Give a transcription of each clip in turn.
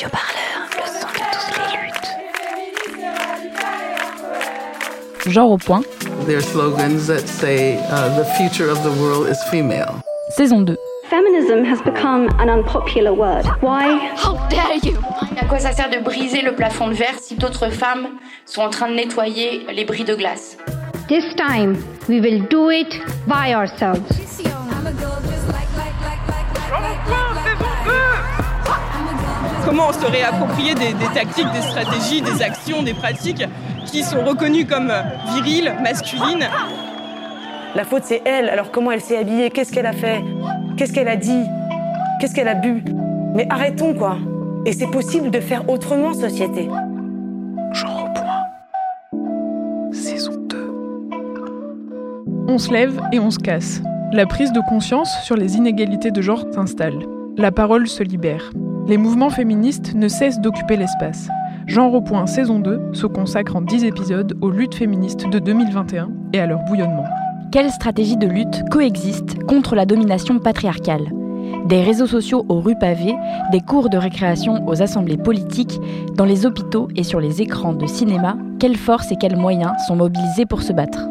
Radio Parleur, le son de toutes les luttes. Genre au point, There are slogans that say uh, the future of the world is female. saison 2. Feminism has become an unpopular word. Why? À quoi ça sert de briser le plafond de verre si d'autres femmes sont en train de nettoyer les bris de glace? This time, we will do it by ourselves. Comment on se réapproprier des, des tactiques, des stratégies, des actions, des pratiques qui sont reconnues comme viriles, masculines. La faute, c'est elle. Alors comment elle s'est habillée? Qu'est-ce qu'elle a fait? Qu'est-ce qu'elle a dit? Qu'est-ce qu'elle a bu? Mais arrêtons, quoi. Et c'est possible de faire autrement, société. Genre au point. Saison 2. On se lève et on se casse. La prise de conscience sur les inégalités de genre s'installe. La parole se libère. Les mouvements féministes ne cessent d'occuper l'espace. Genre au point saison 2 se consacre en 10 épisodes aux luttes féministes de 2021 et à leur bouillonnement. Quelles stratégies de lutte coexistent contre la domination patriarcale? Des réseaux sociaux aux rues pavées, des cours de récréation aux assemblées politiques, dans les hôpitaux et sur les écrans de cinéma, quelles forces et quels moyens sont mobilisés pour se battre?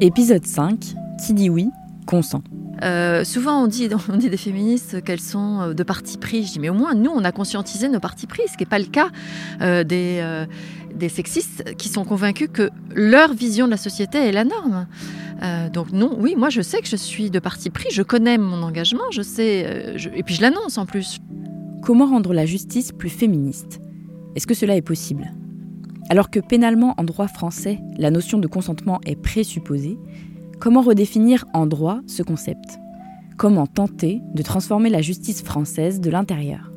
Épisode 5 Qui dit oui, consent. Euh, souvent, on dit, des féministes qu'elles sont euh, de parti pris. Je dis, mais au moins, nous, on a conscientisé nos partis pris, ce qui n'est pas le cas euh, des, sexistes qui sont convaincus que leur vision de la société est la norme. Donc non, oui, moi, je sais que je suis de parti pris, je connais mon engagement, je sais, et puis je l'annonce en plus. Comment rendre la justice plus féministe? Est-ce que cela est possible? Alors que pénalement en droit français, la notion de consentement est présupposée, comment redéfinir en droit ce concept? Comment tenter de transformer la justice française de l'intérieur?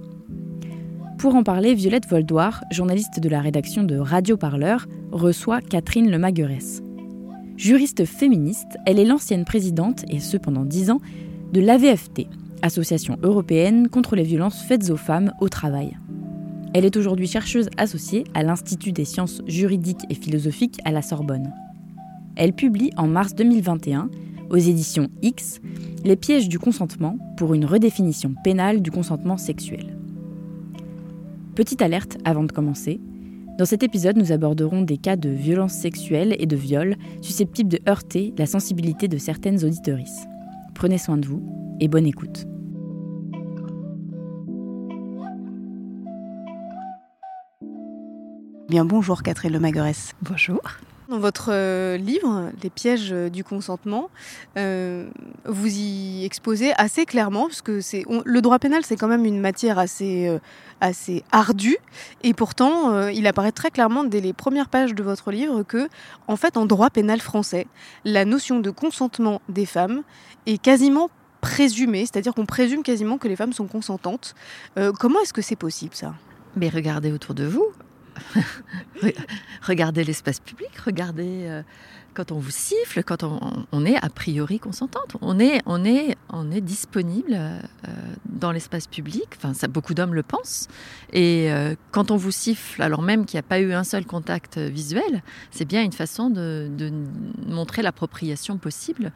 Pour en parler, Violette Voldoir, journaliste de la rédaction de Radio Parleur, reçoit Catherine Lemaguerès. Juriste féministe, elle est l'ancienne présidente, et ce pendant dix ans, de l'AVFT, Association européenne contre les violences faites aux femmes au travail. Elle est aujourd'hui chercheuse associée à l'Institut des sciences juridiques et philosophiques à la Sorbonne. Elle publie en mars 2021, aux éditions X, Les pièges du consentement pour une redéfinition pénale du consentement sexuel. Petite alerte avant de commencer. Dans cet épisode, nous aborderons des cas de violences sexuelles et de viols susceptibles de heurter la sensibilité de certaines auditorices. Prenez soin de vous et bonne écoute. Bien bonjour Catherine. Bonjour. Dans votre euh, livre, Les pièges euh, du consentement, euh, vous y exposez assez clairement, parce que le droit pénal, c'est quand même une matière assez, assez ardue, et pourtant, il apparaît très clairement dès les premières pages de votre livre que, en fait, en droit pénal français, la notion de consentement des femmes est quasiment présumée, c'est-à-dire qu'on présume quasiment que les femmes sont consentantes. Comment est-ce que c'est possible, ça? Mais regardez autour de vous. Re- regardez l'espace public, regardez euh, quand on vous siffle, quand on, on est a priori consentante. On est, on est, on est disponible euh, dans l'espace public. Enfin, ça, beaucoup d'hommes le pensent. Et euh, quand on vous siffle, alors même qu'il n'y a pas eu un seul contact visuel, c'est bien une façon de, de montrer l'appropriation possible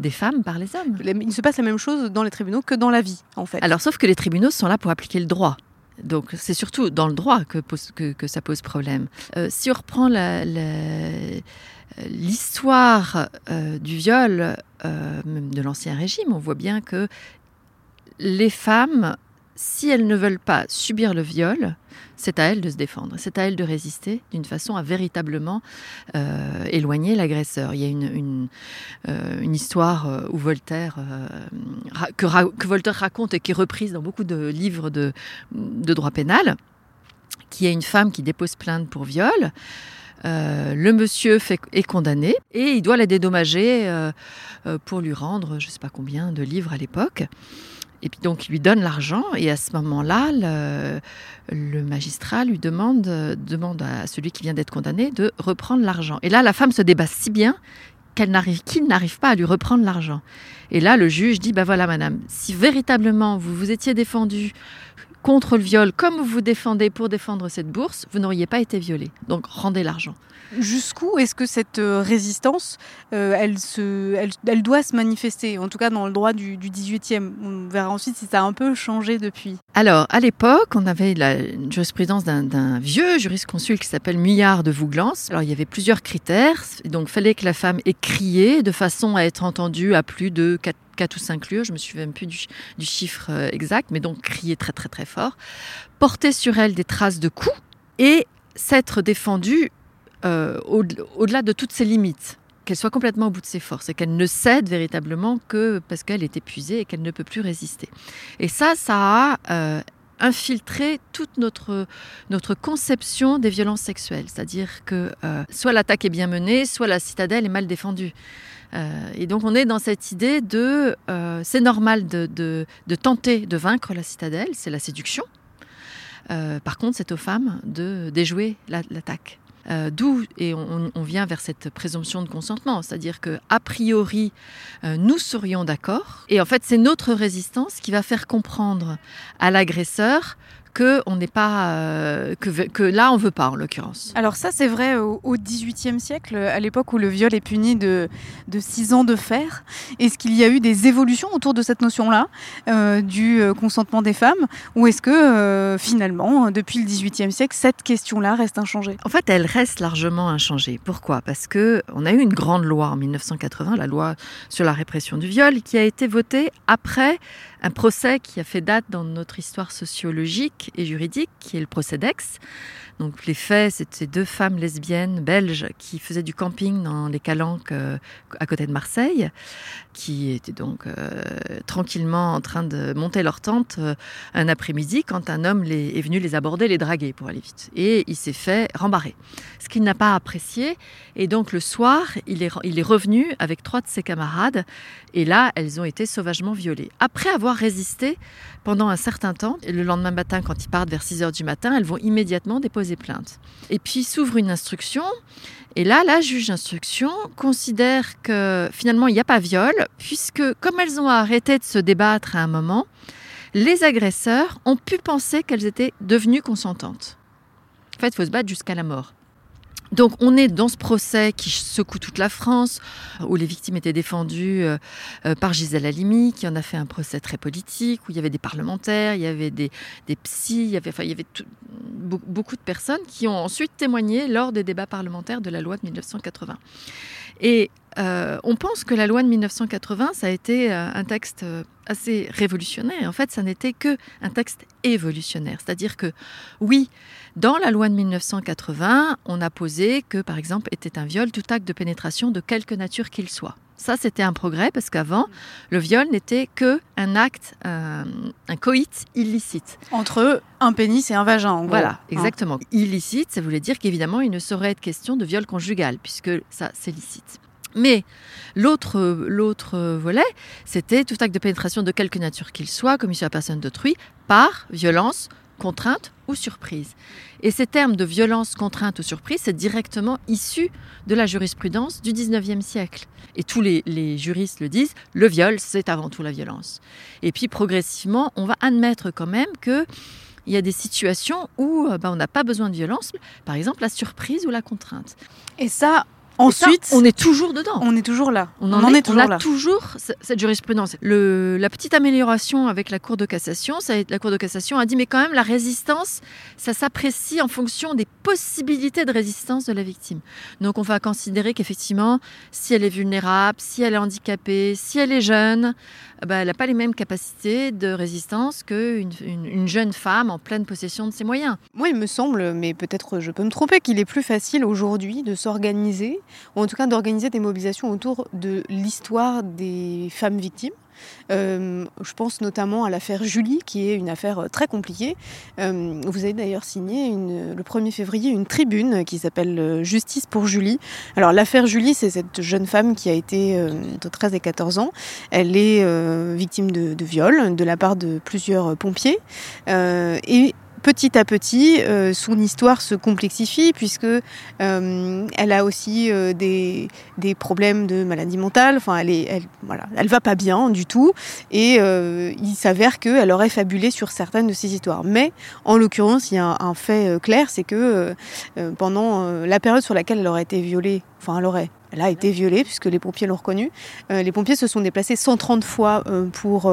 des femmes par les hommes. Il se passe la même chose dans les tribunaux que dans la vie, en fait. Alors, sauf que les tribunaux sont là pour appliquer le droit. Donc, c'est surtout dans le droit que, ça pose problème. Euh, si on reprend l'histoire euh, du viol, euh, de l'Ancien Régime, on voit bien que les femmes, si elles ne veulent pas subir le viol, c'est à elles de se défendre, c'est à elles de résister d'une façon à véritablement euh, éloigner l'agresseur. Il y a une, euh, histoire euh, où Voltaire, que, Voltaire raconte et qui est reprise dans beaucoup de livres de, droit pénal, qui est une femme qui dépose plainte pour viol. Le monsieur est condamné et il doit la dédommager pour lui rendre je ne sais pas combien de livres à l'époque. Et puis donc il lui donne l'argent et à ce moment-là, le, magistrat lui demande, demande à celui qui vient d'être condamné de reprendre l'argent. Et là, la femme se débat si bien qu'elle n'arrive, qu'il n'arrive pas à lui reprendre l'argent. Et là, le juge dit, ben voilà, madame, si véritablement vous vous étiez défendue contre le viol comme vous vous défendez pour défendre cette bourse, vous n'auriez pas été violé. Donc rendez l'argent. Jusqu'où est-ce que cette euh, résistance, euh, elle, se, elle, elle, doit se manifester En tout cas, dans le droit du, du 18e. On verra ensuite si ça a un peu changé depuis. Alors, à l'époque, on avait la jurisprudence d'un vieux jurisconsulte qui s'appelle Muillard de Vouglans. Alors, il y avait plusieurs critères. Donc, il fallait que la femme ait crié de façon à être entendue à plus de 4 4 ou 5 lieux, je me souviens plus du, du chiffre euh, exact, mais donc crier très très très fort, porter sur elle des traces de coups et s'être défendue euh, au-delà de toutes ses limites, qu'elle soit complètement au bout de ses forces et qu'elle ne cède véritablement que parce qu'elle est épuisée et qu'elle ne peut plus résister. Et ça, ça a euh, infiltré toute notre, notre conception des violences sexuelles, c'est-à-dire que euh, soit l'attaque est bien menée, soit la citadelle est mal défendue. Euh, et donc on est dans cette idée de euh, c'est normal de, de, tenter de vaincre la citadelle, c'est la séduction. Par contre, c'est aux femmes de déjouer l'attaque. Euh, D'où, et on, vient vers cette présomption de consentement, c'est-à-dire que a priori, euh, nous serions d'accord, et en fait, c'est notre résistance qui va faire comprendre à l'agresseur que on n'est pas euh, que, que, là on veut pas en l'occurrence. Alors ça c'est vrai au, 18e siècle, à l'époque où le viol est puni de, de 6 ans de fer. Est-ce qu'il y a eu des évolutions autour de cette notion-là euh, du consentement des femmes ou est-ce que euh, finalement depuis le 18e siècle cette question-là reste inchangée? En fait, elle reste largement inchangée. Pourquoi? Parce que on a eu une grande loi en 1980, la loi sur la répression du viol, qui a été votée après un procès qui a fait date dans notre histoire sociologique et juridique, qui est le procès d'Aix. Donc les faits, c'était deux femmes lesbiennes belges qui faisaient du camping dans les Calanques euh, à côté de Marseille, qui étaient donc euh, tranquillement en train de monter leur tente euh, un après-midi quand un homme est venu les aborder, les draguer pour aller vite. Et il s'est fait rembarrer, ce qu'il n'a pas apprécié. Et donc le soir, il est, il est revenu avec trois de ses camarades et là, elles ont été sauvagement violées. Après avoir résisté pendant un certain temps, et le lendemain matin, quand ils partent vers 6 heures du matin, elles vont immédiatement déposer plainte. Et puis s'ouvre une instruction. Et là, la juge d'instruction considère que finalement, il n'y a pas viol, puisque comme elles ont arrêté de se débattre à un moment, les agresseurs ont pu penser qu'elles étaient devenues consentantes. En fait, il faut se battre jusqu'à la mort. Donc on est dans ce procès qui secoue toute la France, où les victimes étaient défendues euh, par Gisèle Halimi, qui en a fait un procès très politique, où il y avait des parlementaires, il y avait des, des psys, il y avait, enfin, il beaucoup de personnes qui ont ensuite témoigné lors des débats parlementaires de la loi de 1980. Et euh, on pense que la loi de 1980, ça a été euh, un texte assez révolutionnaire. En fait, ça n'était que un texte évolutionnaire. C'est-à-dire que, oui, dans la loi de 1980, on a posé que, par exemple, était un viol tout acte de pénétration de quelque nature qu'il soit. Ça, c'était un progrès parce qu'avant, le viol n'était que un acte, un, un, coït illicite. Entre un pénis et un vagin, en gros. Voilà, exactement. Hein. Illicite, ça voulait dire qu'évidemment, il ne saurait être question de viol conjugal, puisque ça, c'est licite. Mais l'autre, l'autre volet, c'était tout acte de pénétration de quelque nature qu'il soit, commis sur la personne d'autrui, par violence, contrainte ou surprise. Et ces termes de violence, contrainte ou surprise, c'est directement issu de la jurisprudence du 19e siècle. Et tous les, juristes le disent, le viol, c'est avant tout la violence. Et puis progressivement, on va admettre quand même que il y a des situations où ben, on n'a pas besoin de violence, par exemple la surprise ou la contrainte. Et ça, Ensuite, ça, on est toujours dedans. On est toujours là. On en, on est, est, toujours on a là. toujours cette jurisprudence. Le, la petite amélioration avec la Cour de cassation, ça, la Cour de cassation a dit mais quand même la résistance, ça s'apprécie en fonction des possibilités de résistance de la victime. Donc on va considérer qu'effectivement, si elle est vulnérable, si elle est handicapée, si elle est jeune, bah, elle n'a pas les mêmes capacités de résistance qu'une une, une jeune femme en pleine possession de ses moyens. Moi, il me semble, mais peut-être je peux me tromper, qu'il est plus facile aujourd'hui de s'organiser, ou en tout cas d'organiser des mobilisations autour de l'histoire des femmes victimes. Euh, je pense notamment à l'affaire Julie, qui est une affaire très compliquée. Euh, vous avez d'ailleurs signé le 1er février une tribune qui s'appelle Justice pour Julie. Alors l'affaire Julie, c'est cette jeune femme qui a été euh, de 13 et 14 ans. Elle est euh, victime de, de, viol de la part de plusieurs pompiers. Euh, et petit à petit, son histoire se complexifie puisque elle a aussi des, des, problèmes de maladie mentale. Enfin, elle est, va pas bien du tout, et il s'avère qu'elle aurait fabulé sur certaines de ces histoires. Mais en l'occurrence, il y a un, fait clair, c'est que pendant la période sur laquelle elle aurait été violée, enfin, elle aurait, elle a été violée puisque les pompiers l'ont reconnue. les pompiers se sont déplacés 130 fois pour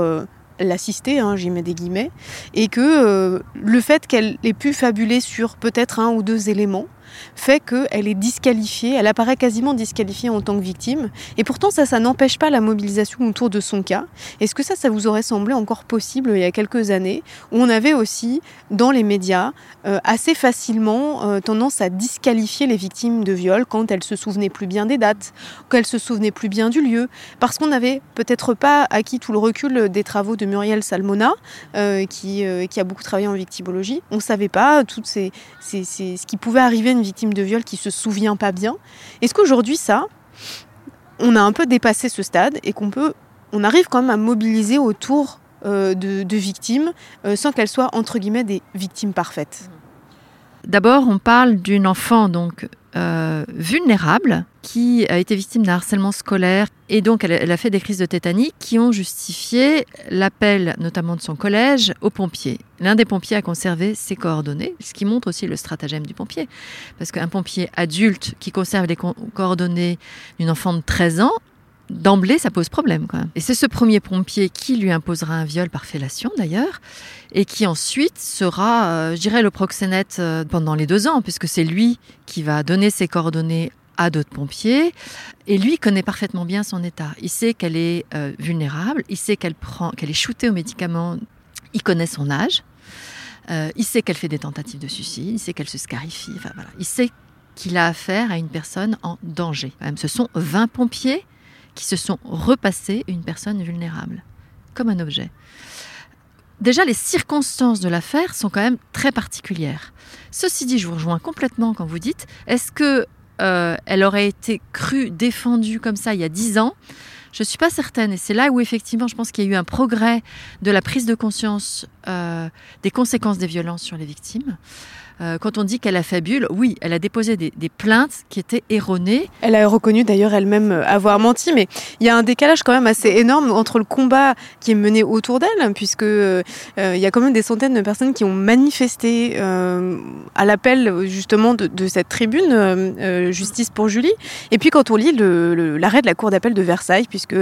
l'assister, hein, j'y mets des guillemets, et que euh, le fait qu'elle ait pu fabuler sur peut-être un ou deux éléments, fait qu'elle est disqualifiée, elle apparaît quasiment disqualifiée en tant que victime. Et pourtant, ça, ça n'empêche pas la mobilisation autour de son cas. Est-ce que ça, ça vous aurait semblé encore possible il y a quelques années, où on avait aussi, dans les médias, euh, assez facilement euh, tendance à disqualifier les victimes de viol quand elles se souvenaient plus bien des dates, qu'elles se souvenaient plus bien du lieu, parce qu'on n'avait peut-être pas acquis tout le recul des travaux de Muriel Salmona, euh, qui, a beaucoup travaillé en victimologie. On ne savait pas tout ce qui pouvait arriver victime de viol qui se souvient pas bien. Est-ce qu'aujourd'hui, ça, on a un peu dépassé ce stade et qu'on peut, on arrive quand même à mobiliser autour euh, de, victimes euh, sans qu'elles soient entre guillemets des victimes parfaites? D'abord, on parle d'une enfant donc euh, vulnérable qui a été victime d'un harcèlement scolaire et donc elle, a fait des crises de tétanie qui ont justifié l'appel notamment de son collège aux pompiers. L'un des pompiers a conservé ses coordonnées, ce qui montre aussi le stratagème du pompier. Parce qu'un pompier adulte qui conserve les coordonnées d'une enfant de 13 ans d'emblée, ça pose problème même. Et c'est ce premier pompier qui lui imposera un viol par fellation d'ailleurs, et qui ensuite sera, euh, je dirais, le proxénète euh, pendant les deux ans, puisque c'est lui qui va donner ses coordonnées à d'autres pompiers, et lui connaît parfaitement bien son état. Il sait qu'elle est euh, vulnérable, il sait qu'elle prend, qu'elle est shootée aux médicaments, il connaît son âge, il sait qu'elle fait des tentatives de suicide, il sait qu'elle se scarifie, enfin voilà, il sait qu'il a affaire à une personne en danger. Ce sont 20 pompiers qui se sont repassés une personne vulnérable, comme un objet. Déjà, les circonstances de l'affaire sont quand même très particulières. Ceci dit, je vous rejoins complètement quand vous dites, est-ce que euh, elle aurait été crue, défendue comme ça il y a dix ans? Je ne suis pas certaine. Et c'est là où effectivement je pense qu'il y a eu un progrès de la prise de conscience euh, des conséquences des violences sur les victimes. Euh, quand on dit qu'elle a fabule, oui, elle a déposé des, plaintes qui étaient erronées. Elle a reconnu d'ailleurs elle-même euh, avoir menti, mais il y a un décalage quand même assez énorme entre le combat qui est mené autour d'elle, puisque euh, il y a quand même des centaines de personnes qui ont manifesté à l'appel justement de, cette tribune Justice pour Julie. Et puis quand on lit l'arrêt de la Cour d'appel de Versailles, puisque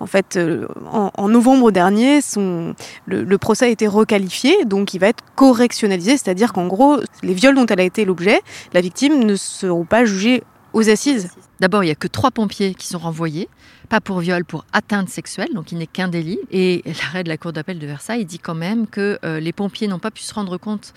en fait en, novembre dernier, le, le procès a été requalifié, donc il va être correctionnalisé, c'est-à-dire qu'en gros les viols dont elle a été l'objet, la victime ne seront pas jugés aux assises. D'abord, il n'y a que trois pompiers qui sont renvoyés, pas pour viol, pour atteinte sexuelle, donc il n'est qu'un délit. Et l'arrêt de la Cour d'appel de Versailles dit quand même que euh, les pompiers n'ont pas pu se rendre compte,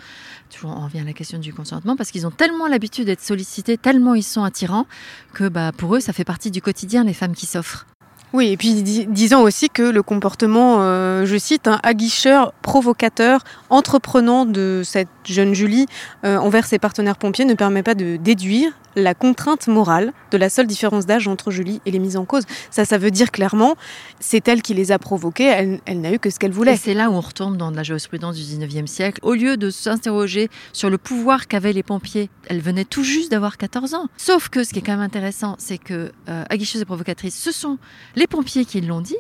toujours on revient à la question du consentement, parce qu'ils ont tellement l'habitude d'être sollicités, tellement ils sont attirants, que bah, pour eux, ça fait partie du quotidien, les femmes qui s'offrent. Oui, et puis disant aussi que le comportement, euh, je cite, un aguicheur, provocateur, entreprenant de cette jeune Julie euh, envers ses partenaires pompiers ne permet pas de déduire la contrainte morale de la seule différence d'âge entre Julie et les mises en cause. Ça, ça veut dire clairement, c'est elle qui les a provoquées, elle, n'a eu que ce qu'elle voulait. c'est là où on retombe dans la jurisprudence du 19e siècle. Au lieu de s'interroger sur le pouvoir qu'avaient les pompiers, elle venait tout juste d'avoir 14 ans. Sauf que ce qui est quand même intéressant, c'est que euh, aguicheuse et provocatrice, ce sont les pompiers qui l'ont dit,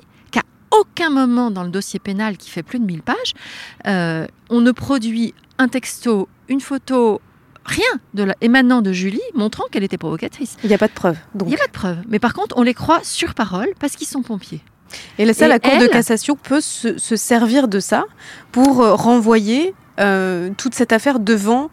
aucun moment dans le dossier pénal qui fait plus de 1000 pages, euh, on ne produit un texto, une photo, rien de la, émanant de Julie montrant qu'elle était provocatrice. Il n'y a pas de preuve. Il n'y a pas de preuve. Mais par contre, on les croit sur parole parce qu'ils sont pompiers. Et ça, la Cour de cassation peut se, servir de ça pour euh, renvoyer euh, toute cette affaire devant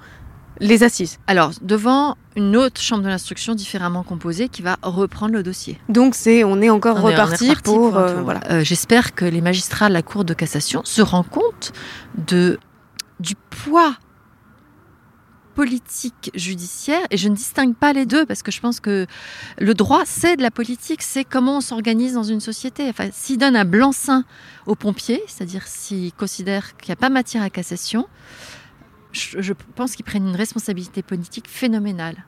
les assises. Alors, devant une autre chambre de l'instruction différemment composée qui va reprendre le dossier. Donc, c'est on est encore reparti, pour. Euh, voilà. J'espère que les magistrats de la Cour de cassation se rendent compte de du poids politique judiciaire et je ne distingue pas les deux parce que je pense que le droit c'est de la politique, c'est comment on s'organise dans une société. Enfin, s'il donne un blanc-seing aux pompiers, c'est-à-dire s'il considère qu'il n'y a pas matière à cassation, je, pense qu'ils prennent une responsabilité politique phénoménale.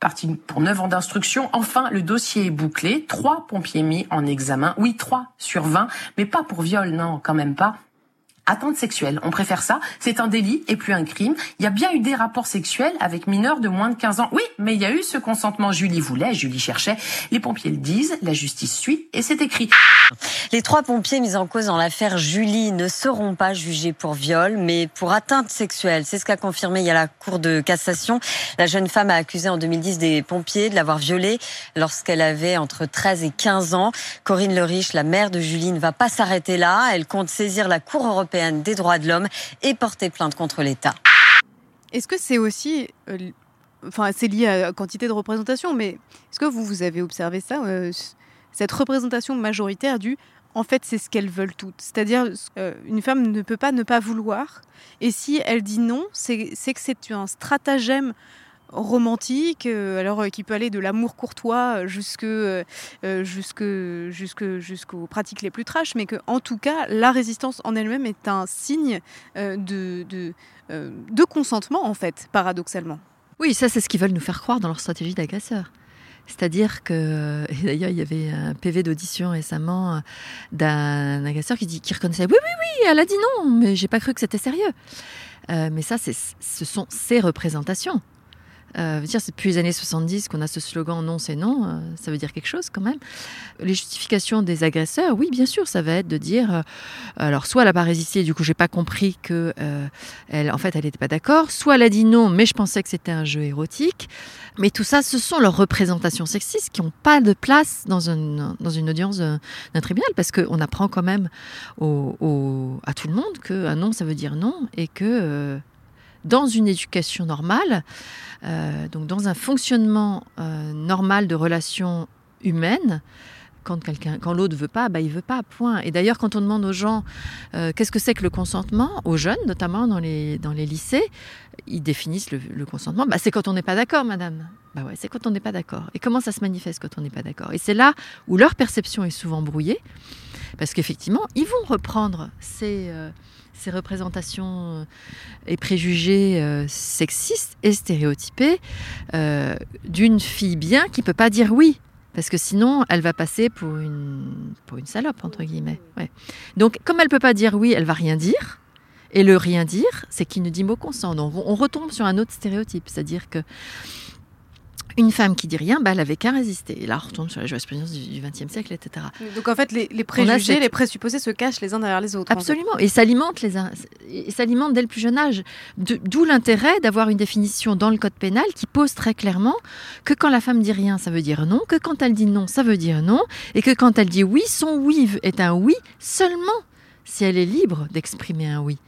Parti pour 9 ans d'instruction. Enfin, le dossier est bouclé. Trois pompiers mis en examen. Oui, 3 sur 20, mais pas pour viol, non, quand même pas. Atteinte sexuelle, on préfère ça. C'est un délit et plus un crime. Il y a bien eu des rapports sexuels avec mineurs de moins de 15 ans. Oui, mais il y a eu ce consentement. Julie voulait, Julie cherchait. Les pompiers le disent, la justice suit et c'est écrit. Les trois pompiers mis en cause dans l'affaire Julie ne seront pas jugés pour viol, mais pour atteinte sexuelle. C'est ce qu'a confirmé il y a la Cour de cassation. La jeune femme a accusé en 2010 des pompiers de l'avoir violée lorsqu'elle avait entre 13 et 15 ans. Corinne Leriche, la mère de Julie, ne va pas s'arrêter là. Elle compte saisir la Cour européenne des droits de l'homme et porter plainte contre l'État. Est-ce que c'est aussi, euh, enfin c'est lié à la quantité de représentation, mais est-ce que vous, vous avez observé ça, euh, cette représentation majoritaire du en fait, c'est ce qu'elles veulent toutes. C'est-à-dire, euh, une femme ne peut pas ne pas vouloir. Et si elle dit non, c'est que c'est un stratagème romantique, euh, alors euh, qui peut aller de l'amour courtois jusque, jusqu'aux pratiques les plus trash, mais que en tout cas, la résistance en elle-même est un signe de, de consentement, en fait, paradoxalement. Oui, ça, c'est ce qu'ils veulent nous faire croire dans leur stratégie d'agresseur. C'est-à-dire que, d'ailleurs, il y avait un PV d'audition récemment d'un agresseur qui, dit, qui reconnaissait Oui, oui, oui, elle a dit non, mais j'ai pas cru que c'était sérieux. mais ça, ce sont ces représentations. Euh, c'est depuis les années 70 qu'on a ce slogan non, c'est non. Euh, ça veut dire quelque chose quand même. Les justifications des agresseurs, oui, bien sûr, ça va être de dire euh, alors, soit elle n'a pas résisté, du coup, j'ai pas compris que elle, en fait, elle n'était pas d'accord, soit elle a dit non, mais je pensais que c'était un jeu érotique. Mais tout ça, ce sont leurs représentations sexistes qui n'ont pas de place dans une, audience d'un tribunal parce qu'on apprend quand même à tout le monde qu'un non, ça veut dire non et que dans une éducation normale, euh, donc dans un fonctionnement euh, normal de relations humaines, quand quelqu'un, quand l'autre veut pas, bah il veut pas, point. Et d'ailleurs, quand on demande aux gens euh, qu'est-ce que c'est que le consentement, aux jeunes notamment dans les, dans les lycées, ils définissent le, consentement. Bah, c'est quand on n'est pas d'accord, madame. Bah ouais, c'est quand on n'est pas d'accord. Et comment ça se manifeste quand on n'est pas d'accord? Et c'est là où leur perception est souvent brouillée, parce qu'effectivement, ils vont reprendre ces ces représentations euh, et préjugés euh, sexistes et stéréotypés euh, d'une fille bien qui peut pas dire oui. Parce que sinon, elle va passer pour une, pour une salope, entre guillemets. Donc, comme elle peut pas dire oui, elle va rien dire. Et le rien dire, c'est qu'il ne dit mot consent. Donc, on retombe sur un autre stéréotype. C'est-à-dire que une femme qui dit rien, bah, elle avait qu'à résister. Et là, on retombe sur la jurisprudence du XXe siècle, etc. Donc en fait, les, les préjugés, les présupposés se cachent les uns derrière les autres. Absolument, et s'alimentent les uns, et s'alimentent dès le plus jeune âge. D'où l'intérêt d'avoir une définition dans le code pénal qui pose très clairement que quand la femme dit rien, ça veut dire non, que quand elle dit non, ça veut dire non, et que quand elle dit oui, son oui est un oui seulement si elle est libre d'exprimer un oui.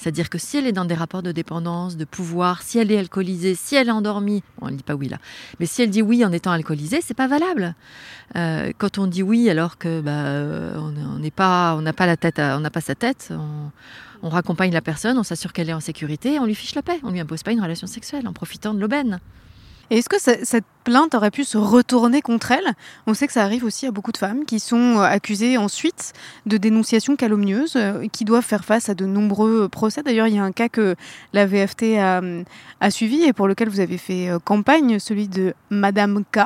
C'est-à-dire que si elle est dans des rapports de dépendance, de pouvoir, si elle est alcoolisée, si elle est endormie, elle ne dit pas oui là, mais si elle dit oui en étant alcoolisée, c'est pas valable. Euh, quand on dit oui alors que bah, on n'est pas, on n'a pas la tête, on n'a pas sa tête, on, on raccompagne la personne, on s'assure qu'elle est en sécurité, on lui fiche la paix, on lui impose pas une relation sexuelle en profitant de l'aubaine. Et est-ce que cette plainte aurait pu se retourner contre elle? On sait que ça arrive aussi à beaucoup de femmes qui sont euh, accusées ensuite de dénonciation calomnieuse, euh, qui doivent faire face à de nombreux procès. D'ailleurs, il y a un cas que la VFT a, a suivi et pour lequel vous avez fait euh, campagne, celui de Madame K,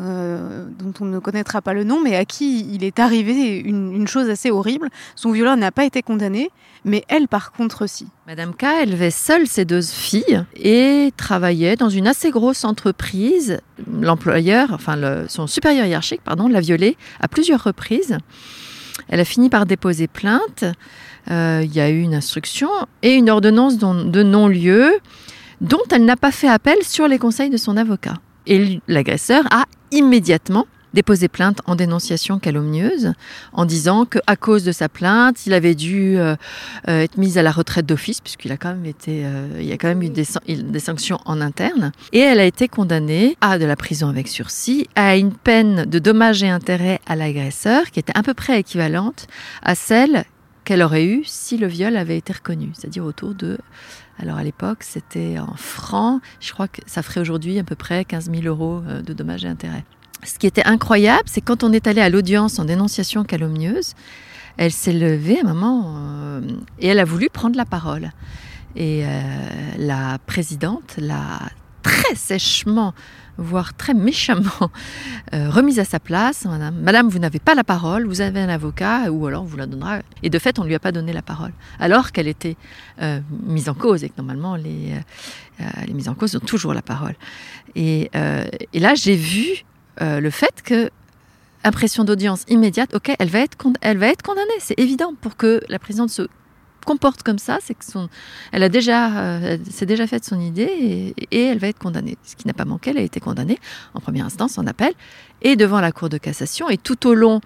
euh, dont on ne connaîtra pas le nom, mais à qui il est arrivé une, chose assez horrible. Son violeur n'a pas été condamné, mais elle, par contre, si. Madame K élevait seule ses deux filles et travaillait dans une assez grosse entreprise. L'employeur, enfin son supérieur hiérarchique, pardon, l'a violée à plusieurs reprises. Elle a fini par déposer plainte. Euh, il y a eu une instruction et une ordonnance de non-lieu dont elle n'a pas fait appel sur les conseils de son avocat. Et l'agresseur a immédiatement déposé plainte en dénonciation calomnieuse en disant qu'à cause de sa plainte, il avait dû euh, être mis à la retraite d'office puisqu'il a quand même été, euh, il y a quand même eu des, des, sanctions en interne. Et elle a été condamnée à de la prison avec sursis, à une peine de dommages et intérêts à l'agresseur qui était à peu près équivalente à celle qu'elle aurait eue si le viol avait été reconnu, c'est-à-dire autour de alors à l'époque, c'était en francs. Je crois que ça ferait aujourd'hui à peu près 15 000 euros euh, de dommages et intérêts. Ce qui était incroyable, c'est quand on est allé à l'audience en dénonciation calomnieuse, elle s'est levée moment euh, et elle a voulu prendre la parole. Et euh, la présidente l'a très sèchement voire très méchamment euh, remise à sa place. Madame, vous n'avez pas la parole, vous avez un avocat, ou alors on vous la donnera. Et de fait, on ne lui a pas donné la parole, alors qu'elle était euh, mise en cause et que normalement les, euh, les mises en cause ont toujours la parole. Et, et là, j'ai vu le fait que impression d'audience immédiate, ok, elle va être, elle va être condamnée, c'est évident, pour que la présidente se comporte comme ça, c'est que a déjà, euh, s'est déjà faite son idée et, elle va être condamnée. Ce qui n'a pas manqué, elle a été condamnée en première instance, en appel, et devant la Cour de cassation. Et tout au long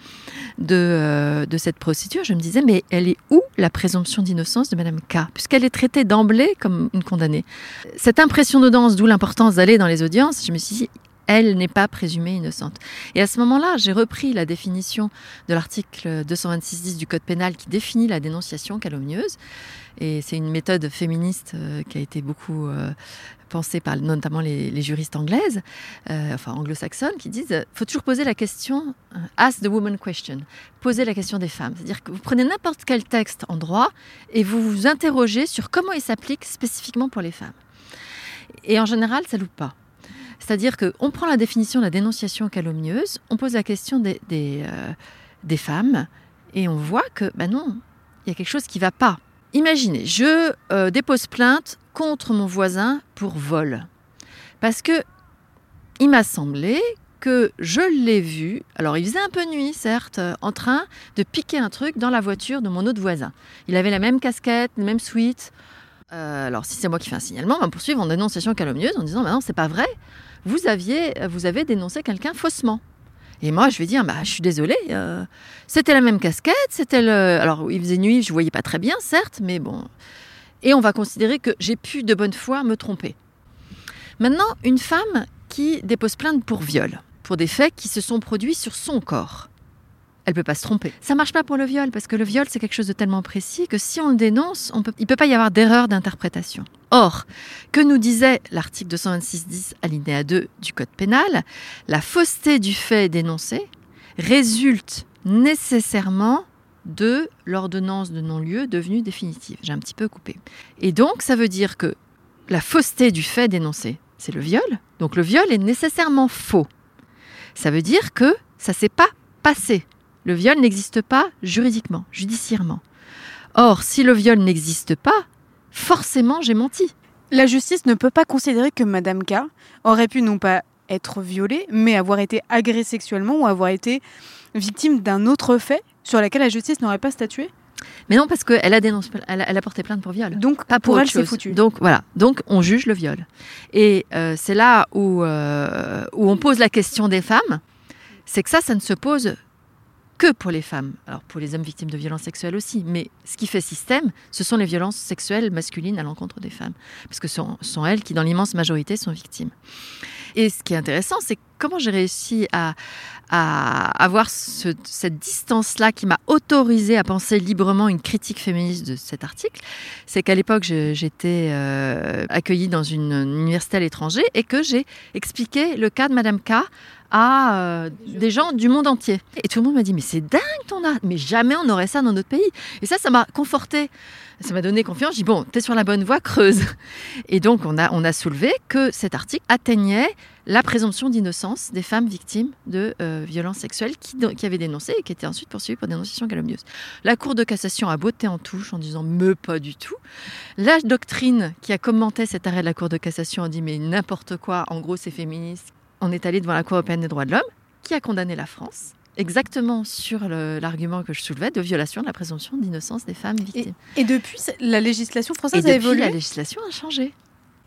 de, euh, de cette procédure, je me disais, mais elle est où la présomption d'innocence de Madame K? Puisqu'elle est traitée d'emblée comme une condamnée. Cette impression d'audience, d'où l'importance d'aller dans les audiences, je me suis dit, elle n'est pas présumée innocente. Et à ce moment-là, j'ai repris la définition de l'article 226.10 du Code pénal qui définit la dénonciation calomnieuse. Et c'est une méthode féministe euh, qui a été beaucoup euh, pensée par notamment les, juristes anglaises, euh, enfin anglo-saxonnes, qui disent faut toujours poser la question, ask the woman question, poser la question des femmes. C'est-à-dire que vous prenez n'importe quel texte en droit et vous vous interrogez sur comment il s'applique spécifiquement pour les femmes. Et en général, ça loupe pas. C'est-à-dire qu'on prend la définition de la dénonciation calomnieuse, on pose la question des, des, euh, femmes, et on voit que, ben non, il y a quelque chose qui ne va pas. Imaginez, je euh, dépose plainte contre mon voisin pour vol. Parce que il m'a semblé que je l'ai vu, alors il faisait un peu nuit certes, en train de piquer un truc dans la voiture de mon autre voisin. Il avait la même casquette, la même suite. Euh, alors si c'est moi qui fais un signalement, on va me poursuivre en dénonciation calomnieuse en disant bah non, c'est pas vrai vous, aviez, vous avez dénoncé quelqu'un faussement. Et moi, je vais dire, bah, je suis désolée, euh, c'était la même casquette, c'était le... Alors, il faisait nuit, je ne voyais pas très bien, certes, mais bon... Et on va considérer que j'ai pu de bonne foi me tromper. Maintenant, une femme qui dépose plainte pour viol, pour des faits qui se sont produits sur son corps elle peut pas se tromper. Ça marche pas pour le viol parce que le viol c'est quelque chose de tellement précis que si on le dénonce, il peut pas y avoir d'erreur d'interprétation. Or, que nous disait l'article 226.10 alinéa 2 du Code pénal, la fausseté du fait dénoncé résulte nécessairement de l'ordonnance de non-lieu devenue définitive. J'ai un petit peu coupé. Et donc, ça veut dire que la fausseté du fait dénoncé, c'est le viol. Donc le viol est nécessairement faux. Ça veut dire que ça s'est pas passé. Le viol n'existe pas juridiquement, judiciairement. Or, si le viol n'existe pas, forcément j'ai menti. La justice ne peut pas considérer que Madame K aurait pu non pas être violée, mais avoir été agressée sexuellement ou avoir été victime d'un autre fait sur lequel la justice n'aurait pas statué? Mais non, parce qu'elle a dénoncé, elle a, porté plainte pour viol. Donc, pas pour, elle, c'est foutu. Donc, voilà. Donc, on juge le viol. Et euh, c'est là où, euh, où on pose la question des femmes. C'est que ça, ça ne se pose que pour les femmes, alors pour les hommes victimes de violences sexuelles aussi, mais ce qui fait système, ce sont les violences sexuelles masculines à l'encontre des femmes, parce que ce sont, elles qui, dans l'immense majorité, sont victimes. Et ce qui est intéressant, c'est comment j'ai réussi à, avoir cette distance-là qui m'a autorisé à penser librement une critique féministe de cet article. C'est qu'à l'époque, j'étais euh, accueillie dans une université à l'étranger et que j'ai expliqué le cas de Madame K à euh, des gens du monde entier. Et tout le monde m'a dit mais c'est dingue ton art, mais jamais on aurait ça dans notre pays. Et ça, ça m'a conforté, ça m'a donné confiance. J'ai dit bon, t'es sur la bonne voie, creuse. Et donc on a on a soulevé que cet article atteignait la présomption d'innocence des femmes victimes de euh, violences sexuelles qui, qui, avaient dénoncé et qui étaient ensuite poursuivies pour dénonciation calomnieuse. La Cour de cassation a botté en touche en disant me pas du tout. La doctrine qui a commenté cet arrêt de la Cour de cassation a dit mais n'importe quoi, en gros c'est féministe, on est allé devant la Cour européenne des droits de l'homme, qui a condamné la France exactement sur l'argument que je soulevais de violation de la présomption d'innocence des femmes victimes. Et, depuis, la législation française a évolué La législation a changé.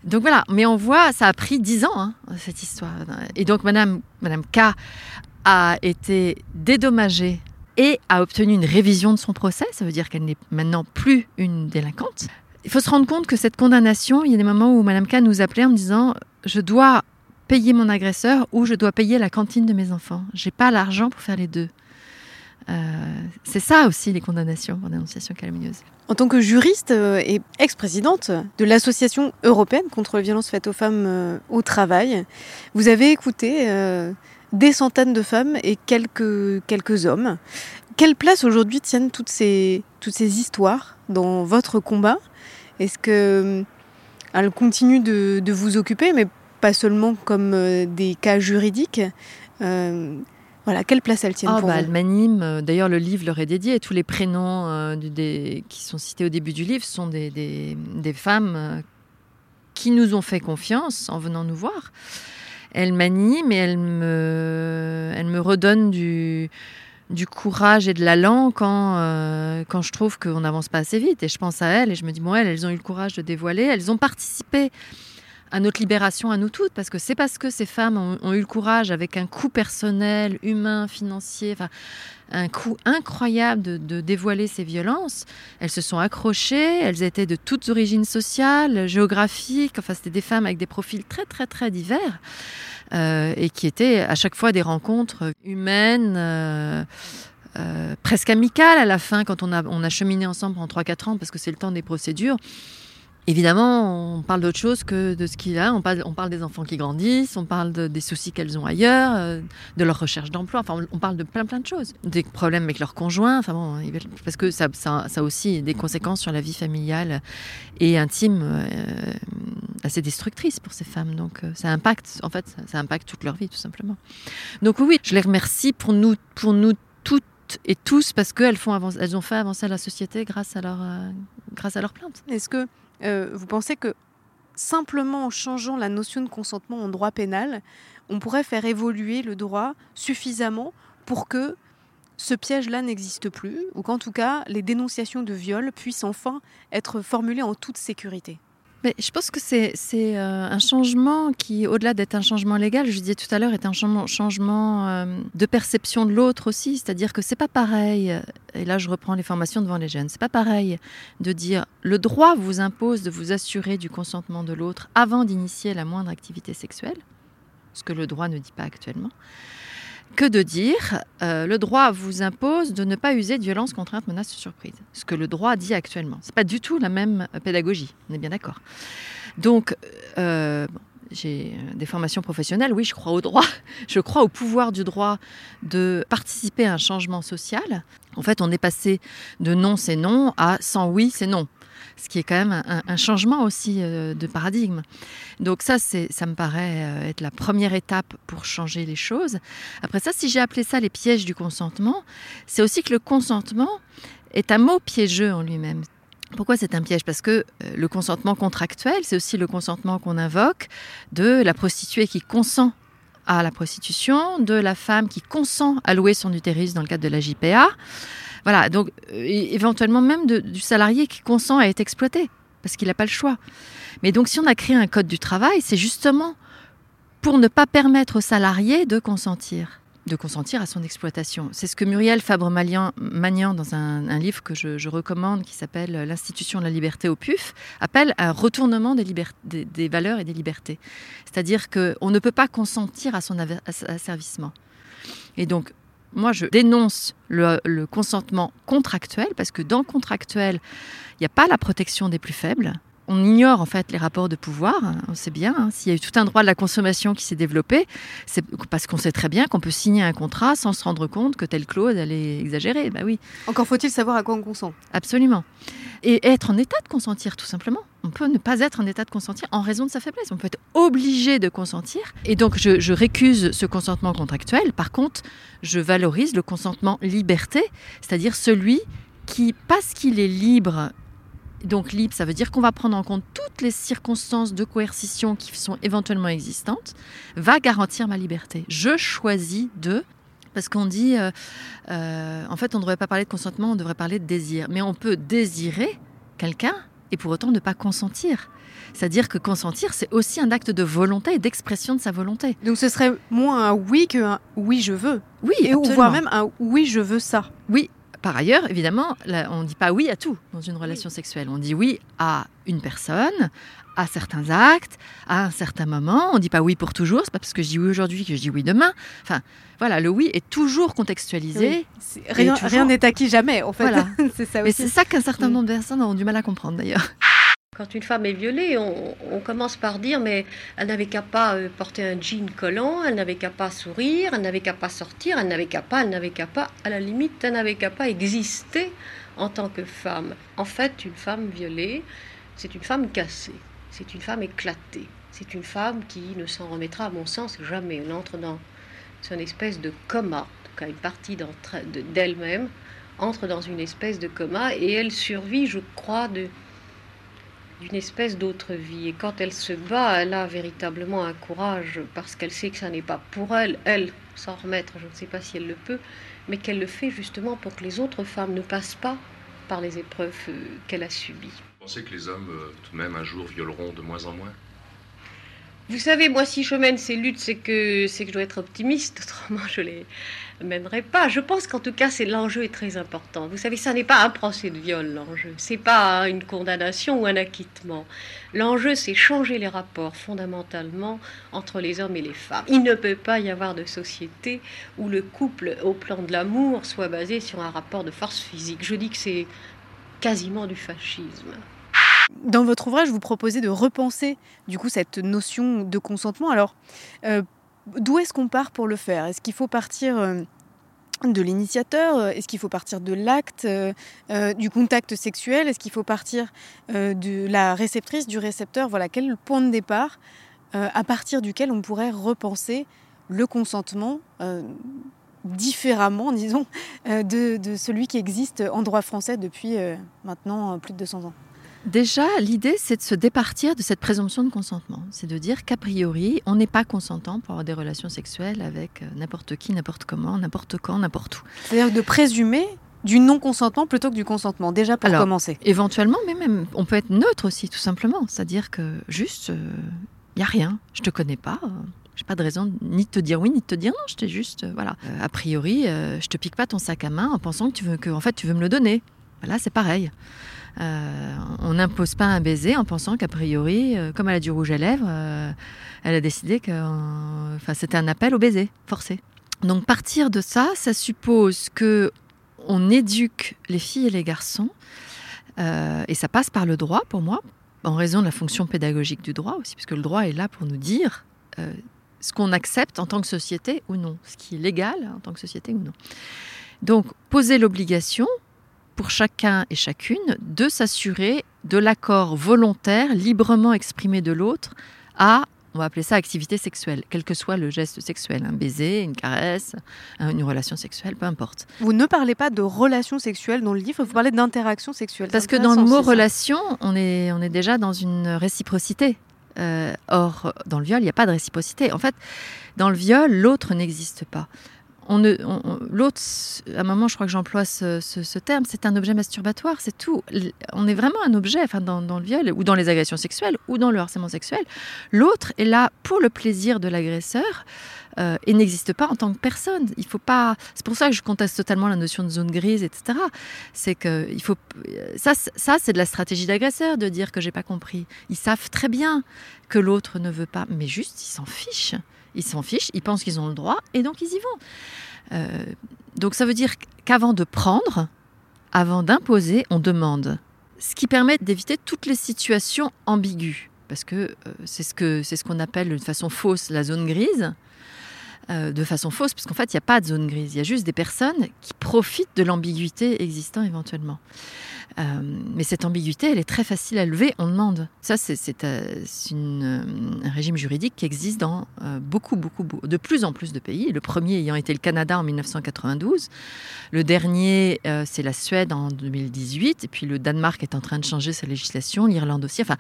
Donc voilà, mais on voit, ça a pris dix ans, hein, cette histoire. Et donc Madame, Madame K a été dédommagée et a obtenu une révision de son procès. Ça veut dire qu'elle n'est maintenant plus une délinquante. Il faut se rendre compte que cette condamnation, il y a des moments où Madame K nous appelait en me disant Je dois payer mon agresseur ou je dois payer la cantine de mes enfants. J'ai pas l'argent pour faire les deux. Euh, c'est ça aussi les condamnations pour dénonciation calomnieuse. En tant que juriste euh, et ex-présidente de l'Association européenne contre les violences faites aux femmes euh, au travail, vous avez écouté des centaines de femmes et quelques, quelques hommes. Quelle place aujourd'hui tiennent toutes ces, toutes ces histoires dans votre combat? Est-ce que elles continuent de, de vous occuper, pas seulement comme euh, des cas juridiques. Euh, voilà, quelle place elles tiennent Ah, pour bah, vous? Elles m'animent. Euh, D'ailleurs, le livre leur est dédié. Tous les prénoms euh, des- qui sont cités au début du livre sont des, des- des femmes euh, qui nous ont fait confiance en venant nous voir. Elles m'animent et elles me, elles me redonnent du, du courage et de l'allant quand, euh, quand je trouve qu'on n'avance pas assez vite. Et je pense à elles et je me dis, bon, elles, elles ont eu le courage de dévoiler. Elles ont participé à notre libération à nous toutes, parce que c'est parce que ces femmes ont, eu le courage, avec un coût personnel, humain, financier, enfin, un coût incroyable de, de dévoiler ces violences. Elles se sont accrochées, elles étaient de toutes origines sociales, géographiques, enfin, c'était des femmes avec des profils très, très, très divers, euh, et qui étaient à chaque fois des rencontres humaines. euh, euh, presque amicales à la fin quand on a, on a cheminé ensemble pendant 3-4 ans parce que c'est le temps des procédures. Évidemment, on parle d'autre chose que de ce qu'il a. On parle, des enfants qui grandissent, on parle de- des soucis qu'elles ont ailleurs, euh, de leur recherche d'emploi. Enfin, on, parle de plein plein de choses. Des problèmes avec leurs conjoints. Enfin bon, parce que ça, ça, a aussi des conséquences sur la vie familiale et intime euh, assez destructrices pour ces femmes. Donc, euh, ça impacte, en fait, ça, impacte toute leur vie, tout simplement. Donc oui, je les remercie pour nous, pour nous toutes et tous parce qu'elles ont fait avancer la société grâce à leur, grâce à leur plainte. Est-ce que euh, vous pensez que simplement en changeant la notion de consentement en droit pénal, on pourrait faire évoluer le droit suffisamment pour que ce piège-là n'existe plus, ou qu'en tout cas les dénonciations de viol puissent enfin être formulées en toute sécurité? Mais je pense que c'est euh, un changement qui, au-delà d'être un changement légal, je disais tout à l'heure, est un changement, changement euh, de perception de l'autre aussi. C'est-à-dire que c'est pas pareil, euh, et là je reprends les formations devant les jeunes, c'est pas pareil de dire le droit vous impose de vous assurer du consentement de l'autre avant d'initier la moindre activité sexuelle, ce que le droit ne dit pas actuellement que de dire euh, le droit vous impose de ne pas user de violence, contrainte, menace surprise. Ce que le droit dit actuellement. C'est pas du tout la même euh, pédagogie, on est bien d'accord. Donc, euh, j'ai des formations professionnelles, oui, je crois au droit, je crois au pouvoir du droit de participer à un changement social. En fait, on est passé de non, c'est non à sans oui, c'est non ce qui est quand même un, changement aussi euh, de paradigme. Donc ça, ça me paraît euh, être la première étape pour changer les choses. Après ça, si j'ai appelé ça les pièges du consentement, c'est aussi que le consentement est un mot piégeux en lui-même. Pourquoi c'est un piège? Parce que euh, le consentement contractuel, c'est aussi le consentement qu'on invoque de la prostituée qui consent à la prostitution, de la femme qui consent à louer son utérus dans le cadre de la JPA. Voilà, donc euh, éventuellement même du salarié qui consent à être exploité, parce qu'il n'a pas le choix. Mais donc si on a créé un code du travail, c'est justement pour ne pas permettre aux salariés de consentir de consentir à son exploitation. C'est ce que Muriel Fabre-Magnan, dans un, livre que je, recommande, qui s'appelle L'institution de la liberté au PUF, appelle un retournement des, des, des valeurs et des libertés. C'est-à-dire qu'on ne peut pas consentir à son asservissement. Et donc, moi, je dénonce le, consentement contractuel parce que dans contractuel, il n'y a pas la protection des plus faibles. On ignore en fait les rapports de pouvoir. On sait bien, hein, s'il y a eu tout un droit de la consommation qui s'est développé, c'est parce qu'on sait très bien qu'on peut signer un contrat sans se rendre compte que telle clause elle est exagérée. Bah oui. Encore faut-il savoir à quoi on consent. Absolument. Et être en état de consentir, tout simplement. On peut ne pas être en état de consentir en raison de sa faiblesse. On peut être obligé de consentir. Et donc, je, je récuse ce consentement contractuel. Par contre, je valorise le consentement liberté, c'est-à-dire celui qui, parce qu'il est libre, donc libre, ça veut dire qu'on va prendre en compte toutes les circonstances de coercition qui sont éventuellement existantes, va garantir ma liberté. Je choisis de parce qu'on dit, euh, euh, en fait, on ne devrait pas parler de consentement, on devrait parler de désir. Mais on peut désirer quelqu'un et pour autant ne pas consentir. C'est-à-dire que consentir, c'est aussi un acte de volonté et d'expression de sa volonté. Donc ce serait moins un oui qu'un oui je veux. Oui, et ou voire même un oui je veux ça. Oui. Par ailleurs, évidemment, là, on ne dit pas oui à tout dans une relation sexuelle. On dit oui à une personne, à certains actes, à un certain moment. On ne dit pas oui pour toujours. C'est pas parce que je dis oui aujourd'hui que je dis oui demain. Enfin, voilà, le oui est toujours contextualisé. Oui. Rien n'est acquis jamais, en fait. Voilà. c'est ça Mais c'est ça qu'un certain nombre de personnes ont du mal à comprendre, d'ailleurs. Quand une femme est violée, on, on commence par dire mais elle n'avait qu'à pas euh, porter un jean collant, elle n'avait qu'à pas sourire, elle n'avait qu'à pas sortir, elle n'avait qu'à pas, elle n'avait qu'à pas, à la limite, elle n'avait qu'à pas exister en tant que femme. En fait, une femme violée, c'est une femme cassée, c'est une femme éclatée. c'est une femme qui ne s'en remettra, à mon sens, jamais. Elle entre dans une espèce de coma, en tout cas une partie d'elle-même entre dans une espèce de coma et elle survit, je crois, de, d'une espèce d'autre vie. Et quand elle se bat, elle a véritablement un courage parce qu'elle sait que ça n'est pas pour elle, elle, s'en remettre, je ne sais pas si elle le peut, mais qu'elle le fait justement pour que les autres femmes ne passent pas par les épreuves euh, qu'elle a subies. Vous pensez que les hommes, euh, tout de même, un jour violeront de moins en moins? Vous savez, moi, si je mène ces luttes, c'est que, c'est que je dois être optimiste, autrement je les mènerai pas. Je pense qu'en tout cas, c'est l'enjeu est très important. Vous savez, ça n'est pas un procès de viol, l'enjeu. C'est pas une condamnation ou un acquittement. L'enjeu, c'est changer les rapports fondamentalement entre les hommes et les femmes. Il ne peut pas y avoir de société où le couple, au plan de l'amour, soit basé sur un rapport de force physique. Je dis que c'est quasiment du fascisme. Dans votre ouvrage, vous proposez de repenser du coup cette notion de consentement. Alors, euh, d'où est-ce qu'on part pour le faire? Est-ce qu'il faut partir euh, de l'initiateur? Est-ce qu'il faut partir de l'acte, euh, du contact sexuel? Est-ce qu'il faut partir de la réceptrice, du récepteur? Voilà, quel est le point de départ à partir duquel on pourrait repenser le consentement différemment, disons, de, de, celui qui existe en droit français depuis maintenant plus de 200 ans? Déjà, l'idée, c'est de se départir de cette présomption de consentement. C'est de dire qu'a priori, on n'est pas consentant pour avoir des relations sexuelles avec euh, n'importe qui, n'importe comment, n'importe quand, n'importe où. C'est-à-dire de présumer du non-consentement plutôt que du consentement, déjà pour commencer. Éventuellement, mais même, on peut être neutre aussi, tout simplement. C'est-à-dire que juste, il euh, n'y a rien, je te connais pas. Je j'ai pas de raison ni de te dire oui ni de te dire non. Je t'ai juste, euh, voilà. a priori, je te pique pas ton sac à main en pensant que tu veux que, en fait, tu veux me le donner. Voilà, c'est pareil. Euh, on n'impose pas un baiser en pensant qu'a priori, euh, comme elle a du rouge à lèvres, euh, elle a décidé que enfin, c'était un appel au baiser forcé. Donc partir de ça, ça suppose que on éduque les filles et les garçons, et ça passe par le droit pour moi, en raison de la fonction pédagogique du droit aussi, puisque le droit est là pour nous dire ce qu'on accepte en tant que société ou non, ce qui est légal en tant que société ou non. Donc poser l'obligation, pour chacun et chacune de s'assurer de l'accord volontaire, librement exprimé de l'autre, à, on va appeler ça activité sexuelle, quel que soit le geste sexuel, un baiser, une caresse, une relation sexuelle, peu importe. Vous ne parlez pas de relation sexuelle dans le livre, vous parlez d'interaction sexuelle. Parce que dans le mot relation, on est, on est déjà dans une réciprocité. Euh, or, dans le viol, il n'y a pas de réciprocité. En fait, dans le viol, l'autre n'existe pas l'autre, à un moment, je crois que j'emploie ce, terme, c'est un objet masturbatoire, c'est tout. On est vraiment un objet, enfin, dans, le viol, ou dans les agressions sexuelles, ou dans le harcèlement sexuel. L'autre est là pour le plaisir de l'agresseur. Euh, et n'existe pas en tant que personne. Il faut pas. C'est pour ça que je conteste totalement la notion de zone grise, etc. C'est que il faut. Ça, ça c'est de la stratégie d'agresseur de dire que j'ai pas compris. Ils savent très bien que l'autre ne veut pas, mais juste ils s'en fichent. Ils s'en fichent, ils pensent qu'ils ont le droit et donc ils y vont. Euh, donc ça veut dire qu'avant de prendre, avant d'imposer, on demande. Ce qui permet d'éviter toutes les situations ambiguës. Parce que euh, c'est ce qu'on ce appelle de façon fausse la zone grise. Euh, de façon fausse, parce qu'en fait, il n'y a pas de zone grise. Il y a juste des personnes qui profitent de l'ambiguïté existant éventuellement. Euh, mais cette ambiguïté, elle est très facile à lever, on demande. Ça, c'est euh, un régime juridique qui existe dans beaucoup, beaucoup, de plus en plus de pays. Le premier ayant été le Canada en 1992. Le dernier, c'est la Suède en 2018. Et puis le Danemark est en train de changer sa législation, l'Irlande aussi. Enfin,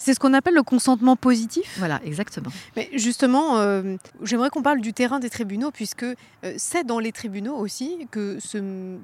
c'est ce qu'on appelle le consentement positif. Voilà, exactement. Mais justement, euh, j'aimerais qu'on parle du terrain des tribunaux, puisque euh, c'est dans les tribunaux aussi que,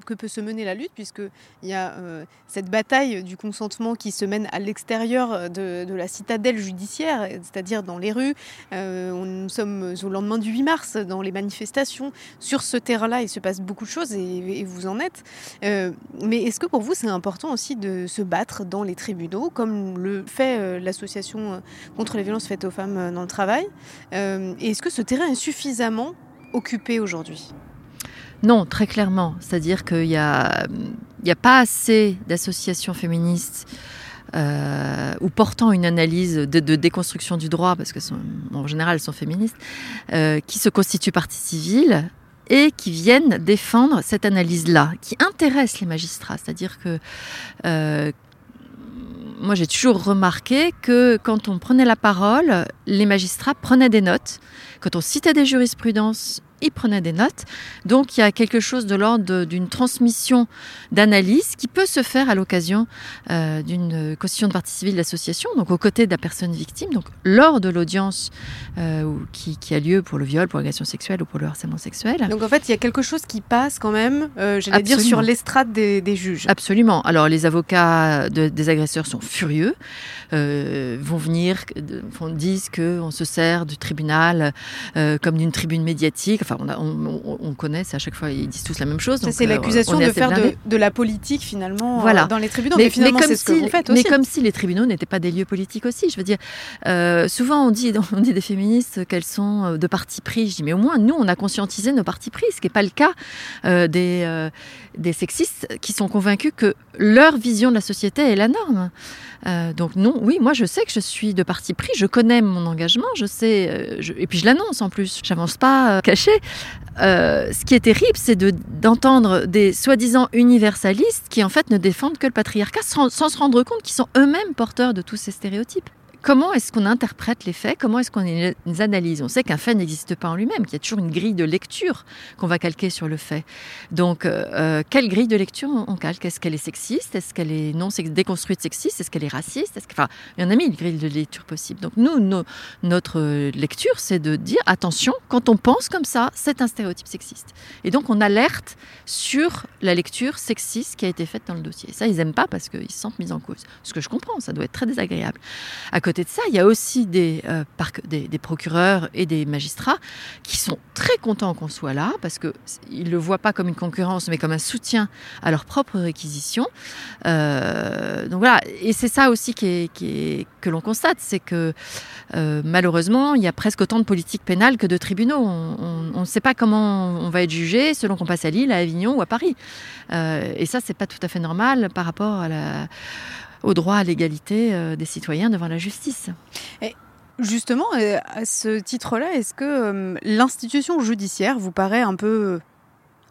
que peut se mener la lutte, puisqu'il y a euh, cette bataille du consentement qui se mène à l'extérieur de, la citadelle judiciaire, c'est-à-dire dans les rues. nous sommes au lendemain du 8 mars, dans les manifestations. Sur ce terrain-là, il se passe beaucoup de choses, et, et vous en êtes. mais est-ce que pour vous, c'est important aussi de se battre dans les tribunaux, comme le fait l'association euh, contre les violences faites aux femmes euh, dans le travail. Euh, est-ce que ce terrain est suffisamment occupé aujourd'hui? Non, très clairement. C'est-à-dire qu'il n'y a, a pas assez d'associations féministes ou portant une analyse de, déconstruction du droit, parce que en général elles sont féministes, qui se constituent partie civile et qui viennent défendre cette analyse-là, qui intéresse les magistrats. C'est-à-dire que moi j'ai toujours remarqué que quand on prenait la parole, les magistrats prenaient des notes. Quand on citait des jurisprudences, ils prenaient des notes. Donc il y a quelque chose de l'ordre d'une transmission d'analyse qui peut se faire à l'occasion euh, d'une constitution de partie civile d'association, donc aux côtés de la personne victime, donc lors de l'audience euh, qui, qui, a lieu pour le viol, pour l'agression sexuelle ou pour le harcèlement sexuel. Donc en fait, il y a quelque chose qui passe quand même, euh, j'allais dire, sur l'estrade des, des, juges. Absolument. Alors les avocats de, des agresseurs sont furieux, euh, vont venir, disent qu'on se sert du tribunal comme d'une tribune médiatique. Enfin, on, a, on, on connaît, c'est à chaque fois, ils disent tous la même chose. C'est l'accusation de faire de, de, la politique finalement voilà. dans les tribunaux. Mais, mais finalement, c'est ce que vous faites aussi. Mais comme si les tribunaux n'étaient pas des lieux politiques aussi. Je veux dire, euh, souvent on dit, on dit des féministes qu'elles sont de parti pris. Je dis, mais au moins, nous, on a conscientisé nos partis pris, ce qui n'est pas le cas euh, des, euh, des sexistes qui sont convaincus que leur vision de la société est la norme. Euh, donc non, oui, moi je sais que je suis de parti pris, je connais mon engagement, je sais, euh, et puis je l'annonce en plus, j'avance pas euh, caché. ce qui est terrible, c'est d'entendre des soi-disant universalistes qui en fait ne défendent que le patriarcat sans se rendre compte qu'ils sont eux-mêmes porteurs de tous ces stéréotypes. Comment est-ce qu'on interprète les faits? Comment est-ce qu'on les analyse? On sait qu'un fait n'existe pas en lui-même, qu'il y a toujours une grille de lecture qu'on va calquer sur le fait. Donc, euh, quelle grille de lecture on calque? Est-ce qu'elle est sexiste? Est-ce qu'elle est non déconstruite sexiste? Est-ce qu'elle est raciste? Est -ce que... Enfin, il y en a mille grilles de lecture possibles. Donc, nous, notre lecture, c'est de dire attention, quand on pense comme ça, c'est un stéréotype sexiste. Et donc, on alerte sur la lecture sexiste qui a été faite dans le dossier. Ça, ils n'aiment pas parce qu'ils se sentent mis en cause. Ce que je comprends, ça doit être très désagréable. Côté de ça, il y a aussi des, euh, des, des, procureurs et des magistrats qui sont très contents qu'on soit là parce qu'ils ne le voient pas comme une concurrence mais comme un soutien à leurs propres réquisitions. Euh, donc voilà, et c'est ça aussi que l'on constate, c'est que euh, malheureusement, il y a presque autant de politiques pénales que de tribunaux. On ne sait pas comment on va être jugé selon qu'on passe à Lille, à Avignon ou à Paris. Et ça, c'est pas tout à fait normal par rapport à la au droit à l'égalité euh, des citoyens devant la justice. Et justement, euh, à ce titre-là, est-ce que euh, l'institution judiciaire vous paraît un peu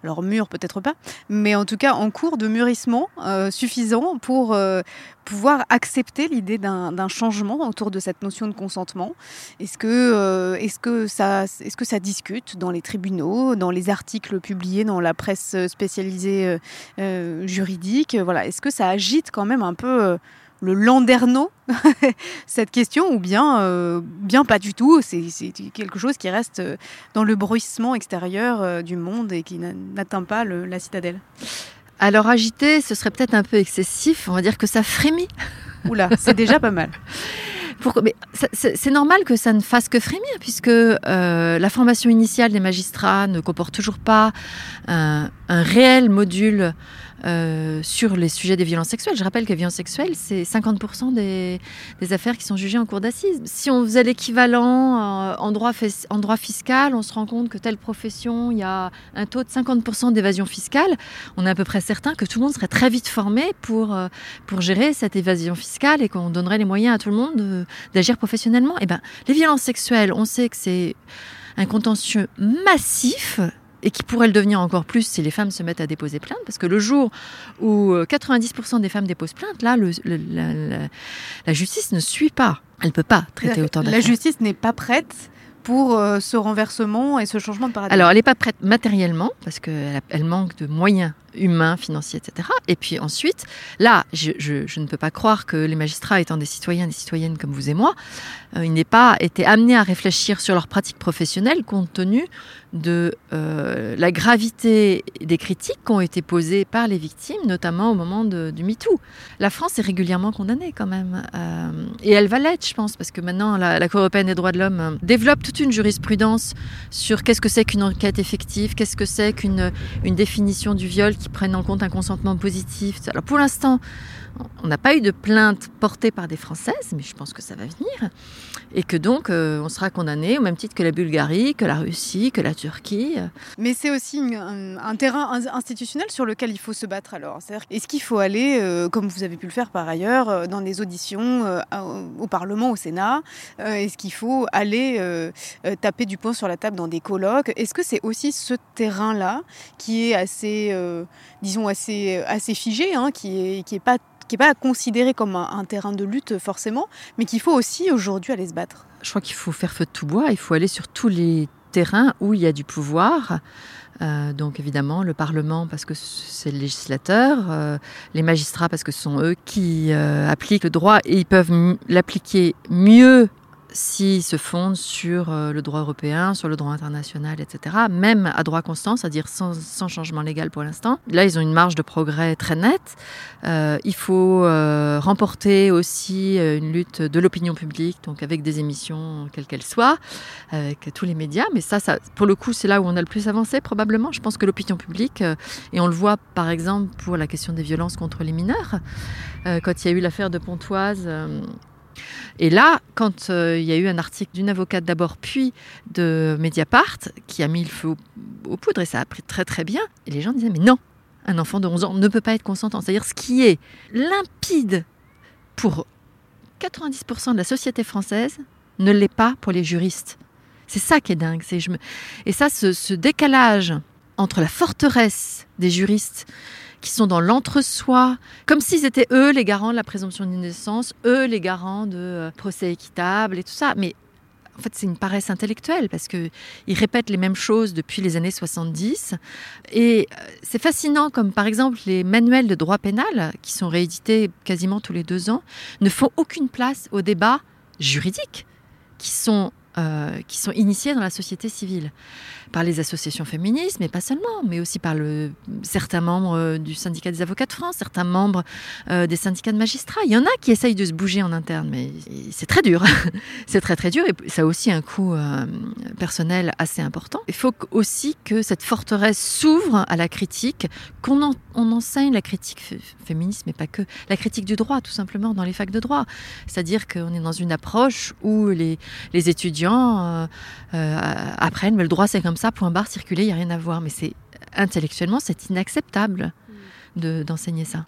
alors mûr peut-être pas, mais en tout cas en cours de mûrissement euh, suffisant pour euh, pouvoir accepter l'idée d'un changement autour de cette notion de consentement. Est-ce que, euh, que, ça, est que ça discute dans les tribunaux, dans les articles publiés dans la presse spécialisée juridique? Voilà. Est-ce que ça agite quand même un peu le landerneau cette question ou bien, euh, bien pas du tout. C'est quelque chose qui reste euh, dans le bruissement extérieur euh, du monde et qui n'atteint pas le, la citadelle. Alors agité, ce serait peut-être un peu excessif. On va dire que ça frémit. Oula, c'est déjà pas mal. c'est normal que ça ne fasse que frémir, puisque euh, la formation initiale des magistrats ne comporte toujours pas un, un réel module euh, sur les sujets des violences sexuelles. Je rappelle que les violences sexuelles, c'est 50% des, affaires qui sont jugées en cour d'assises. Si on faisait l'équivalent euh, en, droit, en droit fiscal, on se rend compte que telle profession, il y a un taux de 50% d'évasion fiscale. On est à peu près certain que tout le monde serait très vite formé pour, euh, pour gérer cette évasion fiscale et qu'on donnerait les moyens à tout le monde d'agir professionnellement. Et eh ben, les violences sexuelles, on sait que c'est un contentieux massif et qui pourrait le devenir encore plus si les femmes se mettent à déposer plainte, parce que le jour où 90% des femmes déposent plainte, là, le, le, la, la, justice ne suit pas. Elle ne peut pas traiter autant d'affaires. La justice n'est pas prête pour euh, ce renversement et ce changement de paradigme Alors, elle n'est pas prête matériellement, parce qu'elle elle manque de moyens humains, financiers, etc. Et puis ensuite, là, je, ne peux pas croire que les magistrats, étant des citoyens, des citoyennes comme vous et moi, euh, ils n'aient pas été amenés à réfléchir sur leur pratique professionnelle compte tenu de euh, la gravité des critiques qui ont été posées par les victimes, notamment au moment de, du MeToo. La France est régulièrement condamnée quand même. Euh, et elle va l'être, je pense, parce que maintenant, la, Cour européenne des droits de l'homme développe toute une jurisprudence sur qu'est-ce que c'est qu'une enquête effective, qu'est-ce que c'est qu'une une définition du viol qui prenne en compte un consentement positif. Alors pour l'instant, on n'a pas eu de plainte portée par des Françaises, mais je pense que ça va venir. Et que donc, euh, on sera condamné au même titre que la Bulgarie, que la Russie, que la Turquie. Mais c'est aussi un, terrain institutionnel sur lequel il faut se battre alors. Est-ce qu'il faut aller, euh, comme vous avez pu le faire par ailleurs, euh, dans des auditions au Parlement, au Sénat Est-ce qu'il faut aller taper du poing sur la table dans des colloques? Est-ce que c'est aussi ce terrain-là qui est assez, disons, assez, assez figé, hein, qui n'est qui est pas qui n'est pas considéré comme un, terrain de lutte forcément, mais qu'il faut aussi aujourd'hui aller se battre Je crois qu'il faut faire feu de tout bois, il faut aller sur tous les terrains où il y a du pouvoir. Euh, donc évidemment le Parlement parce que c'est le législateur, euh, les magistrats parce que ce sont eux qui euh, appliquent le droit et ils peuvent l'appliquer mieux s'ils se fondent sur euh, le droit européen, sur le droit international, etc., même à droit constant, c'est-à-dire sans, changement légal pour l'instant. Là, ils ont une marge de progrès très nette. Euh, il faut euh, remporter aussi une lutte de l'opinion publique, donc avec des émissions, quelles qu'elles soient, avec tous les médias. Mais ça, pour le coup, c'est là où on a le plus avancé, probablement. Je pense que l'opinion publique, et on le voit par exemple pour la question des violences contre les mineurs, quand il y a eu l'affaire de Pontoise, et là, quand euh, il y a eu un article d'une avocate d'abord, puis de Mediapart, qui a mis le feu aux, poudres, et ça a pris très très bien, et les gens disaient, mais non, un enfant de 11 ans ne peut pas être consentant. C'est-à-dire ce qui est limpide pour 90% de la société française ne l'est pas pour les juristes. C'est ça qui est dingue. Je me... Et ça, ce décalage entre la forteresse des juristes qui sont dans l'entre-soi, comme s'ils étaient eux les garants de la présomption d'innocence, eux les garants de euh, procès équitable et tout ça. Mais en fait, c'est une paresse intellectuelle parce qu'ils répètent les mêmes choses depuis les années 70. Et euh, c'est fascinant, comme par exemple les manuels de droit pénal, qui sont réédités quasiment tous les deux ans, ne font aucune place aux débats juridiques euh, qui sont initiés dans la société civile par les associations féministes, mais pas seulement, mais aussi par certains membres euh, du syndicat des avocats de France, certains membres euh, des syndicats de magistrats. Il y en a qui essayent de se bouger en interne, mais c'est très dur. c'est très très dur et ça a aussi un coût euh, personnel assez important. Il faut aussi que cette forteresse s'ouvre à la critique, qu'on en, on enseigne la critique féministe, mais pas que, la critique du droit tout simplement dans les facs de droit. C'est-à-dire qu'on est dans une approche où les étudiants apprennent, mais le droit c'est comme ça, point barre, circuler, il n'y a rien à voir. Mais c'est intellectuellement, c'est inacceptable d'enseigner de, ça.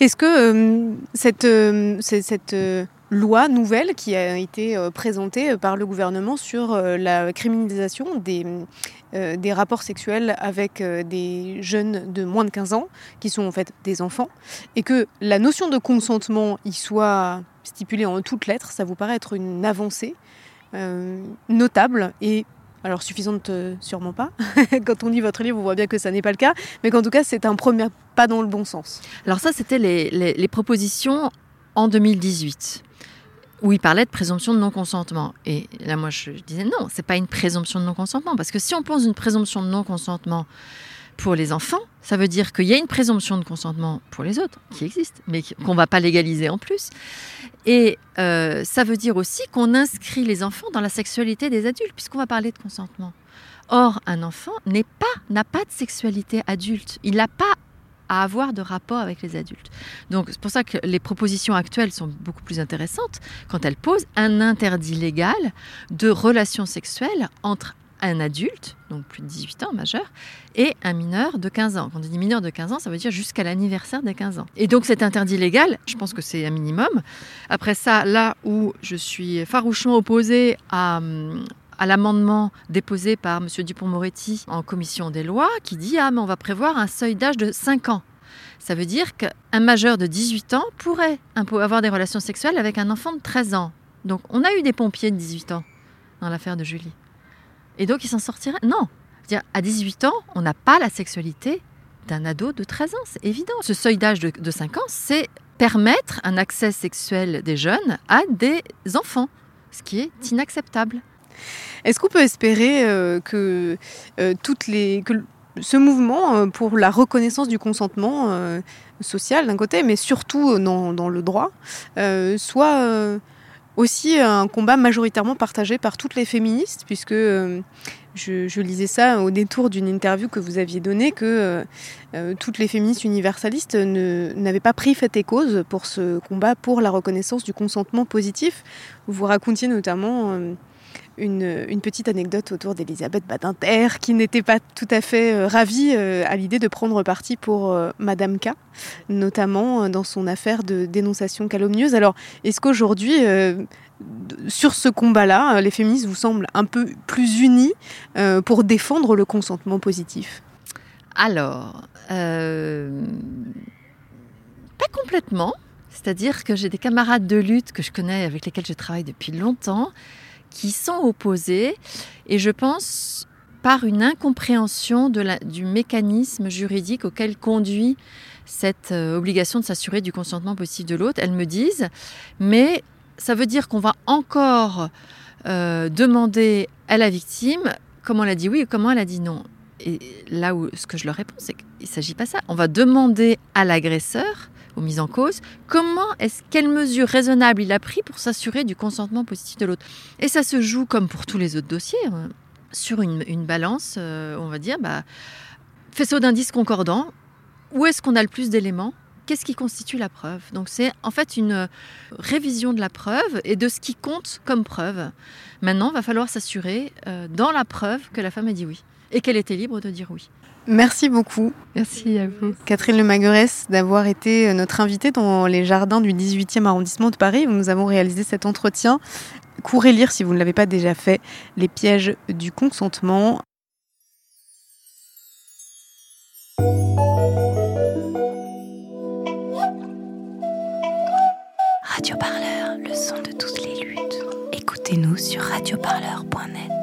Est-ce que euh, cette, euh, cette euh, loi nouvelle qui a été présentée par le gouvernement sur la criminalisation des, des rapports sexuels avec des jeunes de moins de 15 ans, qui sont en fait des enfants, et que la notion de consentement y soit stipulée en toutes lettres, ça vous paraît être une avancée notable et alors suffisante sûrement pas. Quand on lit votre livre, on voit bien que ça n'est pas le cas, mais qu'en tout cas c'est un premier pas dans le bon sens. Alors ça, c'était les, les, les, propositions en 2018 où il parlait de présomption de non-consentement. Et là, moi, je disais non, c'est pas une présomption de non-consentement, parce que si on pense une présomption de non-consentement pour les enfants, ça veut dire qu'il y a une présomption de consentement pour les autres, qui existe, mais qu'on ne va pas légaliser en plus. Et euh, ça veut dire aussi qu'on inscrit les enfants dans la sexualité des adultes, puisqu'on va parler de consentement. Or, un enfant n'est pas, n'a pas de sexualité adulte. Il n'a pas à avoir de rapport avec les adultes. Donc c'est pour ça que les propositions actuelles sont beaucoup plus intéressantes quand elles posent un interdit légal de relations sexuelles entre un adulte, donc plus de 18 ans, majeur, et un mineur de 15 ans. Quand on dit mineur de 15 ans, ça veut dire jusqu'à l'anniversaire des 15 ans. Et donc cet interdit légal, je pense que c'est un minimum. Après ça, là où je suis farouchement opposée à, à l'amendement déposé par M. Dupont-Moretti en commission des lois, qui dit Ah, mais on va prévoir un seuil d'âge de 5 ans. Ça veut dire qu'un majeur de 18 ans pourrait avoir des relations sexuelles avec un enfant de 13 ans. Donc on a eu des pompiers de 18 ans dans l'affaire de Julie. Et donc il s'en sortirait Non. à 18 ans, on n'a pas la sexualité d'un ado de 13 ans, c'est évident. Ce seuil d'âge de, de 5 ans, c'est permettre un accès sexuel des jeunes à des enfants, ce qui est inacceptable. Est-ce qu'on peut espérer euh, que euh, les que ce mouvement euh, pour la reconnaissance du consentement euh, social d'un côté, mais surtout dans, le droit, soit aussi un combat majoritairement partagé par toutes les féministes, puisque je, je, lisais ça au détour d'une interview que vous aviez donnée, que euh, toutes les féministes universalistes n'avaient pas pris fait et cause pour ce combat pour la reconnaissance du consentement positif. Vous racontiez notamment euh, une, petite anecdote autour d'Elisabeth Badinter, qui n'était pas tout à fait euh, ravie euh, à l'idée de prendre parti pour euh, Madame K, notamment dans son affaire de dénonciation calomnieuse. Alors, est-ce qu'aujourd'hui, sur ce combat-là, les féministes vous semblent un peu plus unis euh, pour défendre le consentement positif? Alors, Pas complètement. C'est-à-dire que j'ai des camarades de lutte que je connais, avec lesquels je travaille depuis longtemps, qui sont opposés. Et je pense par une incompréhension de du mécanisme juridique auquel conduit cette euh, obligation de s'assurer du consentement possible de l'autre. Elles me disent, mais ça veut dire qu'on va encore euh, demander à la victime comment elle a dit oui ou comment elle a dit non. Et là où ce que je leur réponds, c'est qu'il ne s'agit pas ça. On va demander à l'agresseur, aux mises en cause, comment est-ce quelle mesure raisonnable il a pris pour s'assurer du consentement positif de l'autre? Et ça se joue comme pour tous les autres dossiers. Hein sur une, balance, euh, on va dire, bah, faisceau d'indices concordants, où est-ce qu'on a le plus d'éléments? Qu'est-ce qui constitue la preuve? Donc c'est en fait une révision de la preuve et de ce qui compte comme preuve. Maintenant, il va falloir s'assurer euh, dans la preuve que la femme a dit oui et qu'elle était libre de dire oui. Merci beaucoup. Merci à vous. Catherine Lemagueresse d'avoir été euh, notre invitée dans les jardins du 18e arrondissement de Paris où nous avons réalisé cet entretien Courez lire si vous ne l'avez pas déjà fait Les pièges du consentement. Radio Parleur, le son de toutes les luttes. Écoutez-nous sur radioparleur.net.